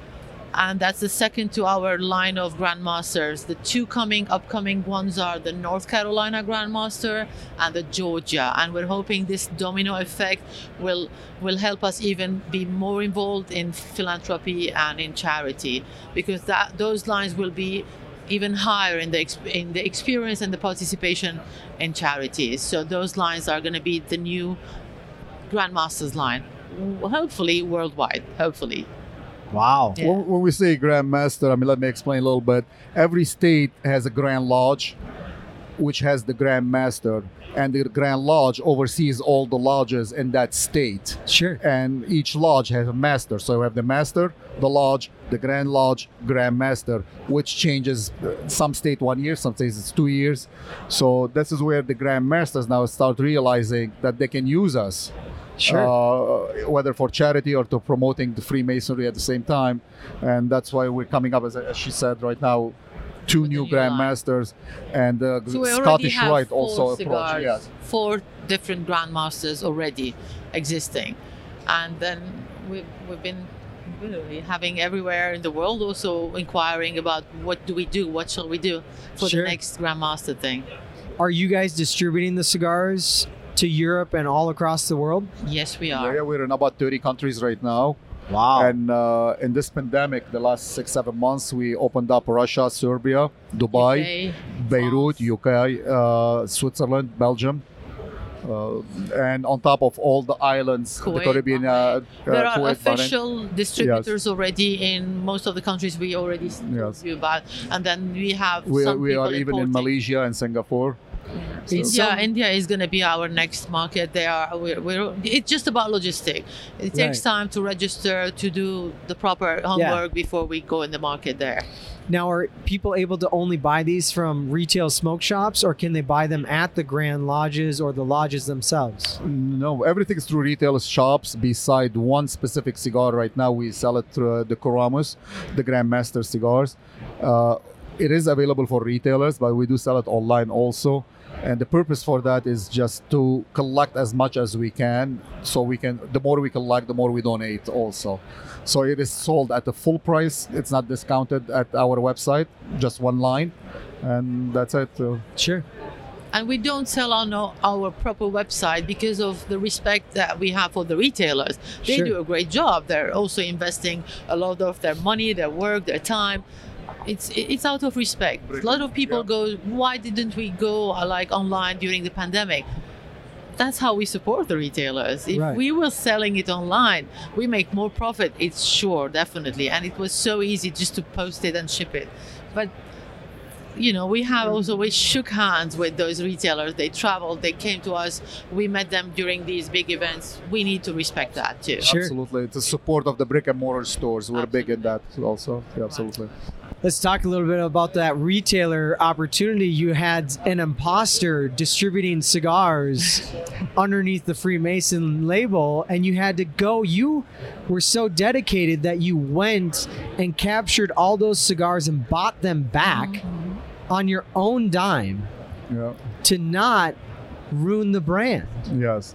and that's the second to our line of grandmasters. The two coming upcoming ones are the North Carolina Grandmaster and the Georgia, and we're hoping this domino effect will will help us even be more involved in philanthropy and in charity because that those lines will be even higher in the in the experience and the participation in charities. So those lines are going to be the new grandmasters line, hopefully worldwide. Hopefully. Wow. Yeah. When, when we say Grand Master, I mean, let me explain a little bit. Every state has a Grand Lodge, which has the Grand Master, and the Grand Lodge oversees all the lodges in that state. Sure. And each lodge has a master. So you have the master, the lodge, the Grand Lodge, Grand Master, which changes uh, some state one year, some states it's two years. So this is where the Grand Masters now start realizing that they can use us Sure. uh, whether for charity or to promoting the Freemasonry at the same time. And that's why we're coming up, as, as she said right now, two new new Grand line. Masters and uh, So we Scottish have Rite four also approach. Yes. four different grandmasters already existing, and then we've we've been having everywhere in the world also inquiring about what do we do, what shall we do for Sure. the next grandmaster thing. Are you guys distributing the cigars to Europe and all across the world? Yes, we are. yeah, we're in about 30 countries right now. Wow. And uh, in this pandemic, the last six, seven months, we opened up Russia, Serbia, Dubai, UK, Beirut, France. UK, uh, Switzerland, Belgium. Uh, and on top of all the islands, the Caribbean, uh, There uh, are Kuwait, Bahrain. official distributors already in most of the countries we already s- Yes. about, and then we have We, some we are even in. Malaysia and Singapore. In India, some- India is going to be our next market. They are. We're, we're, it's just about logistic. It takes Right. time to register to do the proper homework before we go in the market there. Now, are people able to only buy these from retail smoke shops, or can they buy them at the Grand Lodges or the lodges themselves? No, everything is through retail shops. Beside one specific cigar, right now we sell it through uh, the Curamus, the Grandmaster cigars. Uh, it is available for retailers, but we do sell it online also. And the purpose for that is just to collect as much as we can, so we can. The more we collect, the more we donate also. So it is sold at the full price. It's not discounted at our website. Just one line, and that's it. Sure. And we don't sell on our, our proper website because of the respect that we have for the retailers. They Sure. do a great job. They're also investing a lot of their money, their work, their time. It's it's out of respect. A lot of people Yeah. go, why didn't we go uh, like online during the pandemic? That's how we support the retailers. If Right. we were selling it online, we make more profit. It's sure, definitely. And it was so easy just to post it and ship it. But you know, we have also we shook hands with those retailers. They traveled, they came to us. We met them during these big events. We need to respect that too. Sure. Absolutely. It's a support of the brick and mortar stores. We're big in that also. Yeah, absolutely. Let's talk a little bit about that retailer opportunity. You had an imposter distributing cigars underneath the Freemason label, and you had to go. You were so dedicated that you went and captured all those cigars and bought them back on your own dime Yeah. to not ruin the brand. Yes.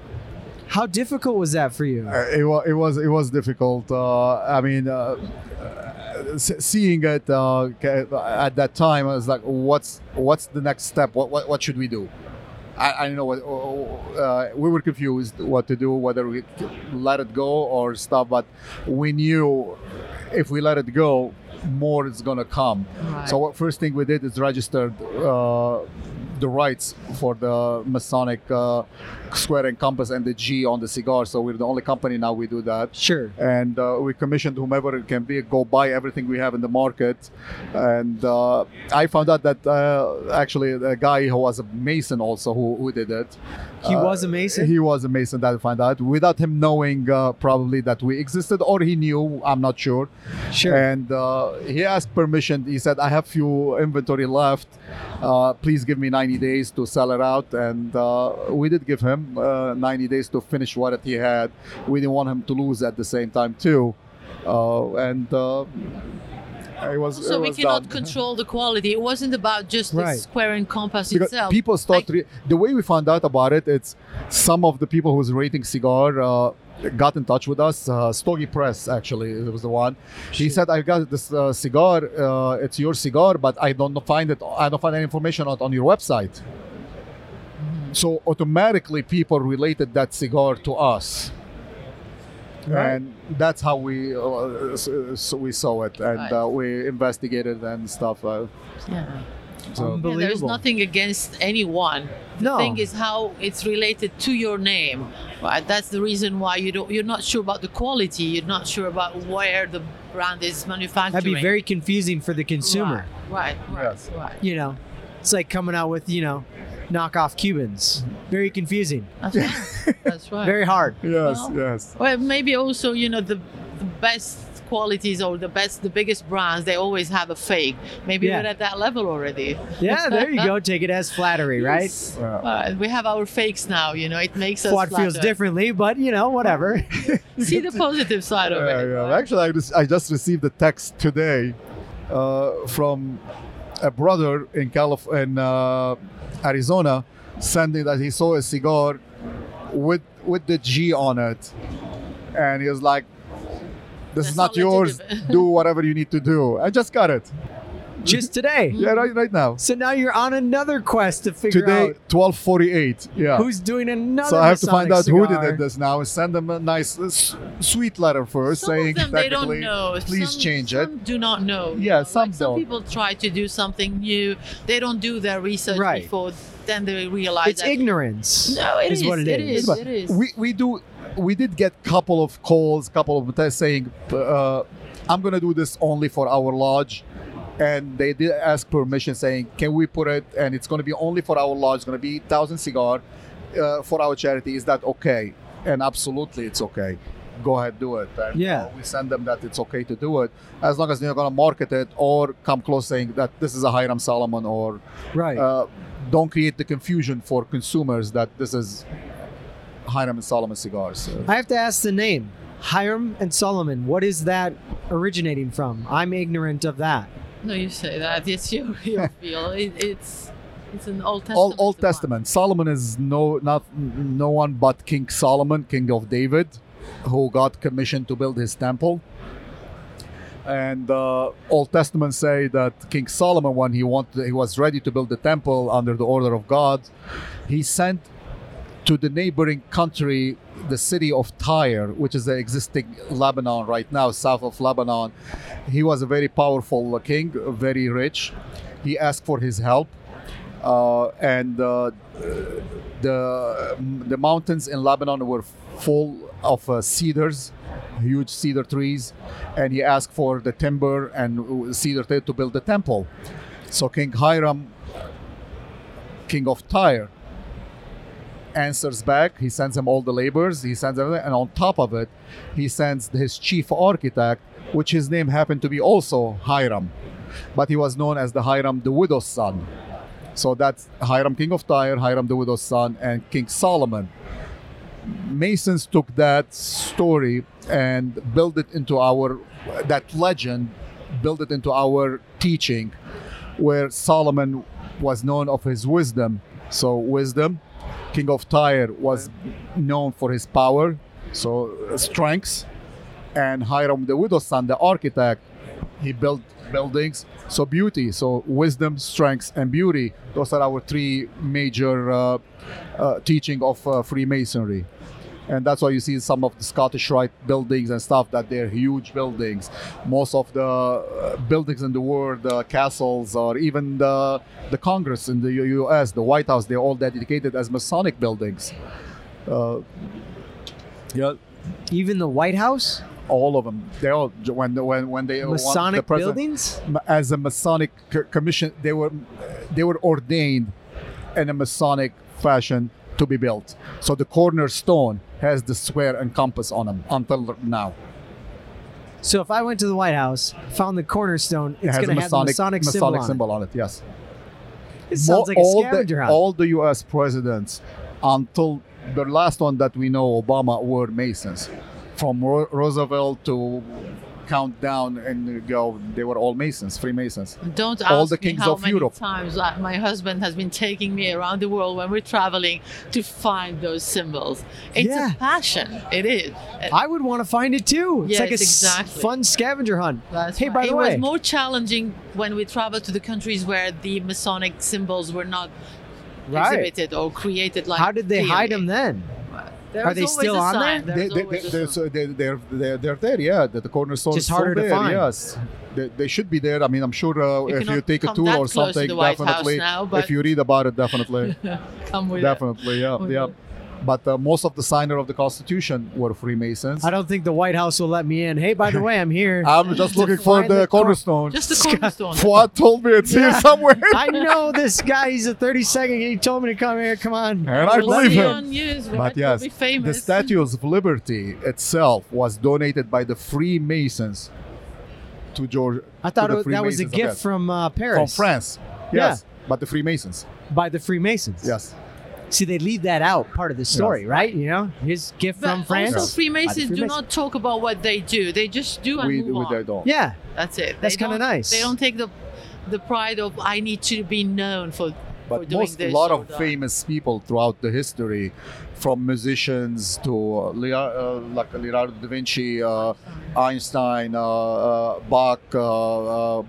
How difficult was that for you? Uh, it, wa- it was it was difficult. Uh, I mean, uh, seeing it uh, at that time, I was like, "What's what's the next step? What what, what should we do?" I, I don't know what uh, we were confused what to do, whether we let it go or stop. But we knew if we let it go, more is gonna come. Right. So what first thing we did is registered uh, the rights for the Masonic uh, square and compass and the G on the cigar. So we're the only company now we do that. Sure. And uh, we commissioned whomever it can be go buy everything we have in the market. And uh, I found out that uh, actually a guy who was a mason also who, who did it. He Uh, was a Mason? He was a mason. That I found out without him knowing uh, probably that we existed, or he knew. I'm not sure. Sure. And uh, he asked permission. He said, "I have few inventory left. Uh, please give me 90 days to sell it out." And uh, we did give him uh, 90 days to finish what he had. We didn't want him to lose at the same time too. Uh, and uh, It was. So it we cannot done. control the quality. It wasn't about just the square and compass because itself. people start I- re- the way we found out about it it's some of the people who's rating cigar uh, got in touch with us uh, stogie press actually it was the one he said i got this uh, cigar uh, it's your cigar but i don't find it i don't find any information on, on your website. So automatically people related that cigar to us Right. and that's how we uh, so we saw it and Right. uh, we investigated and stuff uh, yeah. so Yeah, there's nothing against anyone. The No. thing is how it's related to your name, right? That's the reason why you don't. You're not sure about the quality. You're not sure about where the brand is manufacturing. That'd be very confusing for the consumer. Right, right, right. Yes. right. You know, it's like coming out with you know, knockoff Cubans. Very confusing. That's right. That's right. Very hard. yes Well, yes Well, maybe also you know the, the best qualities or the best the biggest brands they always have a fake. Maybe Yeah. we're at that level already. Yeah, there you go. Take it as flattery, right? Yes. Yeah. Well, we have our fakes now. You know, it makes us Quad feels differently, but you know, whatever. See the positive side of Yeah, it. yeah. right? Actually, I just, I just received a text today uh, from a brother in Calif- in uh, Arizona, sending that he saw a cigar with with the G on it, and he was like, "This is not not yours. do whatever you need to do." I just got it. Just today. Yeah, right, right now. So now you're on another quest to figure Today, out twelve forty-eight. Yeah. who's doing another. so I have to find out Masonic who cigar. did this now and send them a nice, uh, s- sweet letter first, Some saying of them they don't know. please Some- change it. do not know. Yeah, know, some like don't. people try to do something new. They don't do their research Right. before. Then they realize It's that ignorance. No, it is, is what it, it is. is. It is. We we do we did get a couple of calls, a couple of tests saying, uh, "I'm gonna do this only for our lodge," and they did ask permission, saying, "Can we put it? And it's gonna be only for our lodge. It's gonna be thousand cigar uh, for our charity. Is that okay?" And absolutely, it's okay. Go ahead, do it. And, Yeah. uh, we send them that it's okay to do it, as long as they're gonna market it or come close saying that this is a Hiram Solomon or Right. uh, don't create the confusion for consumers that this is Hiram and Solomon cigars. Uh, I have to ask the name. Hiram and Solomon. What is that originating from? I'm ignorant of that. No, you say that. It's your, your feel. It, it's it's an Old Testament. Old, Old one. Testament. Solomon is no not no one but King Solomon, king of David, who got commissioned to build his temple. And uh, Old Testament say that King Solomon, when he wanted, he was ready to build the temple under the order of God, he sent to the neighboring country the city of Tyre, which is the existing Lebanon right now, south of Lebanon. He was a very powerful king, very rich. He asked for his help, uh, and uh, the the mountains in Lebanon were full of uh, cedars, huge cedar trees, and he asked for the timber and cedar to build the temple. So King Hiram, king of Tyre, answers back. He sends him all the labors. He sends everything, and on top of it, he sends his chief architect, which his name happened to be also Hiram, but he was known as the Hiram the widow's son. So that's Hiram, king of Tyre, Hiram the widow's son, and King Solomon. Masons took that story and built it into our that legend, built it into our teaching, where Solomon was known of his wisdom. So wisdom, king of Tyre was known for his power, so uh, strengths, and Hiram the widow's son, the architect, he built buildings. So beauty, so wisdom, strength, and beauty. Those are our three major uh, uh, teaching of uh, Freemasonry. And that's why you see some of the Scottish Rite buildings and stuff that they're huge buildings. Most of the uh, buildings in the world, the castles, or even the the Congress in the U.S., the White House, they're all dedicated as Masonic buildings. Uh, yeah, Even the White House, all of them. They all when when when they the Masonic president- buildings. As a Masonic commission. They were they were ordained in a Masonic fashion to be built. So the cornerstone has the square and compass on them until now. So if I went to the White House, found the cornerstone, it's has going to have the Masonic Masonic, symbol, on it. symbol on it. Yes. It sounds like a all scavenger the, hunt. All the U.S. presidents, until the last one that we know, Obama, were Masons. From Ro- Roosevelt to count down and go, they were all Masons, Freemasons. Don't ask All the me kings how of many Europe. times uh, my husband has been taking me around the world when we're traveling to find those symbols. It's Yeah. a passion. It is. I would want to find it too. It's Yes, like a exactly. fun scavenger hunt. That's hey, why- by it the way, was more challenging when we traveled to the countries where the Masonic symbols were not Right. exhibited or created like how did they hide them then? There's Are they still on sign. there? They, There's they, always a they, sign. so they, they're, they're, they're there, yeah. The, the cornerstone Just is still harder to there, find. Yes. They, they should be there. I mean, I'm sure uh, You if you take a tour or close to something, the White House definitely. now, if you read about it, definitely. Come with it. definitely, yeah. with yeah. it. But uh, most of the signer of the Constitution were Freemasons. I don't think the White House will let me in. Hey, by the way, I'm here. I'm just looking for find the, the cor- cornerstone. Just the cornerstone. Fuad told me it's here somewhere. I know this guy. He's a 30 second. He told me to come here. Come on. And I We'll believe him. on news, right? But yes, be the famous. Statues of Liberty itself was donated by the Freemasons to George. I thought it, that was a gift from uh, Paris. from France. Yes, but the Freemasons. By the Freemasons. Yes. See, they leave that out part of the story, right? You know, his gift But from France. also, Freemasons do Freemasons. not talk about what they do. They just do and We, move we on. they don't. yeah. That's it. That's kinda nice. They don't take the the pride of I need to be known for, for But doing most, a lot of that." famous people throughout the history, from musicians to uh, uh, like Leonardo da Vinci, uh, Einstein, Bach,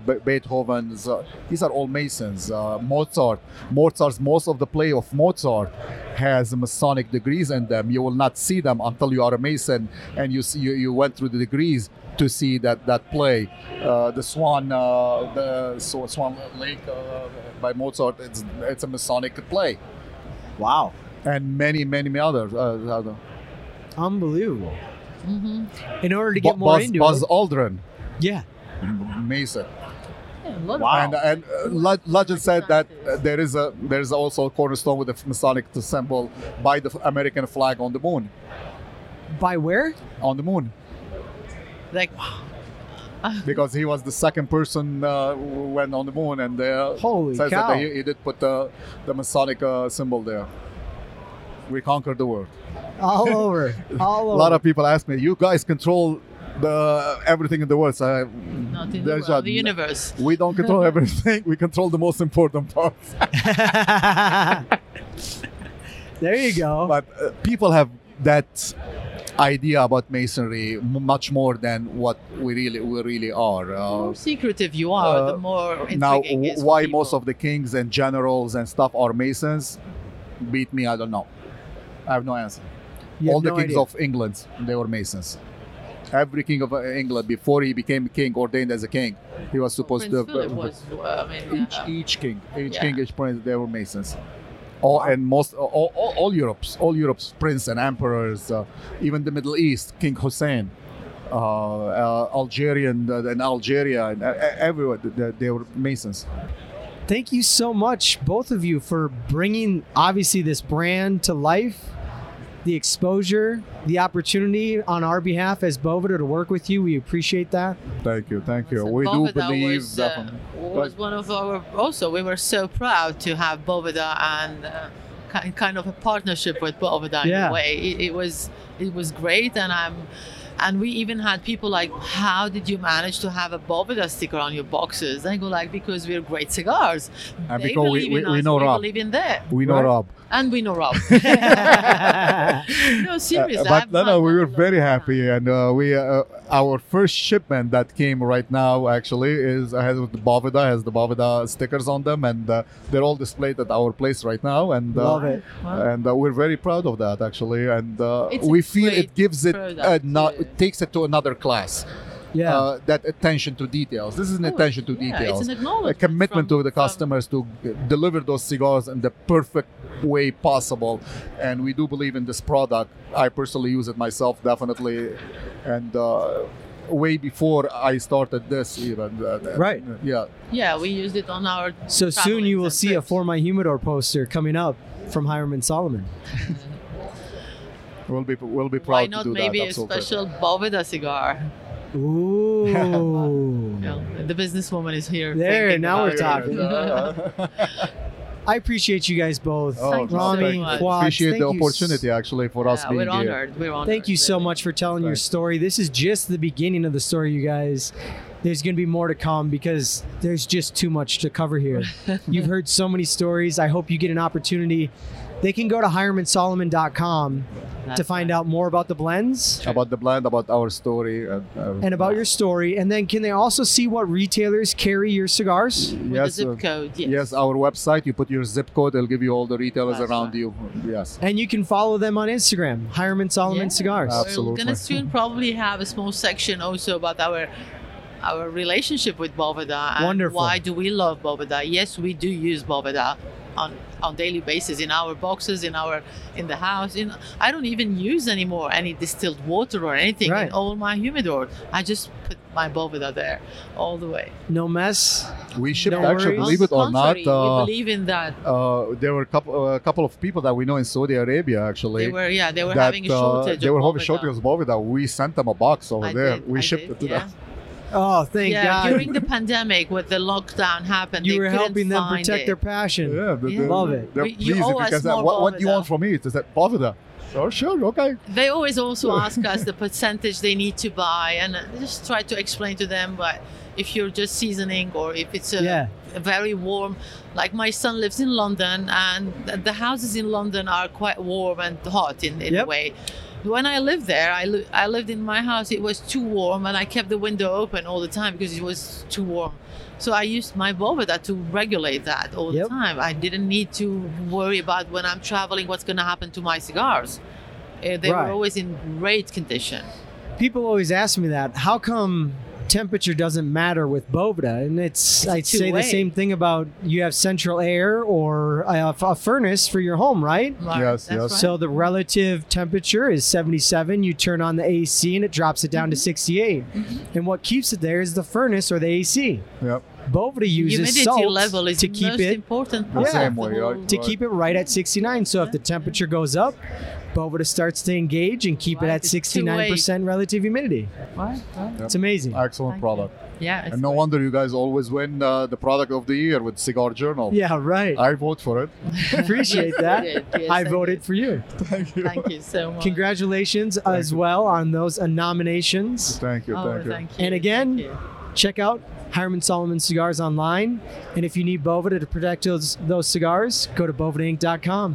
Be- Beethoven's. These are all Masons. Mozart, Mozart's most of the play of Mozart has Masonic degrees in them. You will not see them until you are a Mason and you see, you, you went through the degrees to see that that play. Uh, the Swan, uh, the Swan Lake uh, by Mozart. It's it's a Masonic play, Wow. And many many many others. Uh, other. Unbelievable. Mhm. In order to get Bu- more Buzz, into Buzz it. Aldrin, Yeah. Mason. Yeah, a lot of- Wow. And and uh, legend said that uh, there is a there is also a cornerstone with a Masonic symbol by the American flag on the moon. By where? On the moon, Like, because he was the second person uh, who went on the moon, and uh, Holy says cow. that he, he did put the the Masonic uh, symbol there. We conquered the world. All over. All A lot of people ask me, "You guys control the everything in the world?" So I, not in the, world, a- the universe. we don't control everything. We control the most important parts. there you go. but uh, people have that idea about masonry m- much more than what we really we really are. The Uh, more secretive you are, uh, the more now, intriguing w- is why people. most of the kings and generals and stuff are masons? Beat me, I don't know. I have no answer. You All the no kings idea. of England, they were masons. Every king of uh, England, before he became king, ordained as a king, he was supposed Prince to. Philip was, uh, I mean, each uh, each king, each yeah. king, each prince, they were masons. All and most all, all, all Europe's all Europe's prince and emperors, uh, even the Middle East, King Hussein, uh, uh, Algerian uh, and Algeria and uh, everywhere they, they were masons. Thank you so much, both of you, for bringing obviously this brand to life, the exposure, the opportunity on our behalf as Boveda to work with you. We appreciate that. Thank you, thank you. So we do believe was, uh, was one of our also we were so proud to have Boveda and uh, kind of a partnership with Boveda in Yeah. a way. It, it was it was great, and I'm. And we even had people like, "How did you manage to have a Boveda sticker on your boxes?" And I go like, "Because we're great cigars. And they because we- believe we- in we us, know we Rob. believe in them, we know right? Rob. And we know Rob." no, seriously. Uh, but no, no, we were very happy, times. and uh, we uh, our first shipment that came right now actually is has the Boveda has the Boveda stickers on them, and uh, they're all displayed at our place right now, and uh, Love it. Wow. and uh, we're very proud of that actually, and uh, we feel it gives it a not, it takes it to another class. Yeah. Uh, that attention to details. This is an attention to yeah, it's details an a commitment from- to the from- customers to deliver those cigars in the perfect way possible and we do believe in this product i personally use it myself definitely and uh, way before i started this even uh, Right. yeah Yeah, we used it on our. so soon you will travelings and see a trips. For My Humidor poster coming up from Hiram and Solomon. we'll be we'll be proud Why to not do maybe that a absolutely. special Boveda cigar? Ooh. You the businesswoman is here. There, now we're talking. I appreciate you guys both. Oh, Thank you so Rami, much. Fuad, Appreciate thank the you s- opportunity actually for us Yeah, being we're here. honored. We're honored. Thank you so really. much for telling your Thanks. story. This is just the beginning of the story, you guys. There's going to be more to come because there's just too much to cover here. You've heard so many stories. I hope you get an opportunity. They can go to hiremansolomon.com to find right. out more about the blends About the blend, about our story, and, uh, and about your story. And then can they also see what retailers carry your cigars? With the yes, zip uh, code. Yes. yes, our website. You put your zip code, it'll give you all the retailers That's around right. you. Yes. And you can follow them on Instagram, Hiram and Solomon Yeah. Cigars. Uh, We're gonna soon probably have a small section also about our our relationship with Boveda and Wonderful. why do we love Boveda. Yes, we do use Boveda on on daily basis in our boxes, in our in the house. In I don't even use anymore any distilled water or anything Right. in all my humidor. I just put my Boveda there all the way. No mess. We shipped No actually, worries. believe it or not. Uh, we believe in that. uh, there were a couple, uh, a couple of people that we know in Saudi Arabia actually. They were yeah, they were that, having a uh, shortage. they were having Boveda. shortage of Boveda. We sent them a box over I there. did, we I shipped did, it to yeah. them. Oh, thank yeah, God. during the pandemic, when the lockdown happened, you they were couldn't helping them protect it. their passion. Yeah, they- Yeah. they- Love it. They're We- you pleased owe if us can say, more what, what do you Boveda." want from me? Is that Boveda? Oh, sure, okay. They always also ask us the percentage they need to buy, and I just try to explain to them. But if you're just seasoning, or if it's a, Yeah. a very warm, like my son lives in London, and the houses in London are quite warm and hot in, in Yep. a way. When I lived there, I, li- I lived in my house. It was too warm, and I kept the window open all the time because it was too warm. So I used my Boveda to regulate that all Yep. the time. I didn't need to worry about when I'm traveling what's going to happen to my cigars. Uh, they Right. were always in great condition. People always ask me that. How come temperature doesn't matter with Boveda? And it's, I'd say the same thing about you have central air or a, a furnace for your home, right? Right, Yes, that's yes. right. So the relative temperature is 77. You turn on the AC and it drops it down to mm-hmm. 68. Mm-hmm. And what keeps it there is the furnace or the AC. Yep. Boveda uses humidity salt level is to the keep it important The same way, right? to keep it right at 69. So if the temperature goes up, Boveda starts to engage and keep it at 69% relative humidity. Right, right. It's amazing. Excellent Thank product. Yeah, it's And no great. wonder you guys always win uh, the product of the year with Cigar Journal. Yeah, right. I vote for it. Appreciate Yes, that. Yes, I I voted did. for you. Thank you. Thank you so much. Congratulations as you. well on those uh, nominations. Thank you. Oh, thank you. thank you. And again, you. Check out Hiram and Solomon Cigars online. And if you need Boveda to protect those, those cigars, go to bovedainc.com.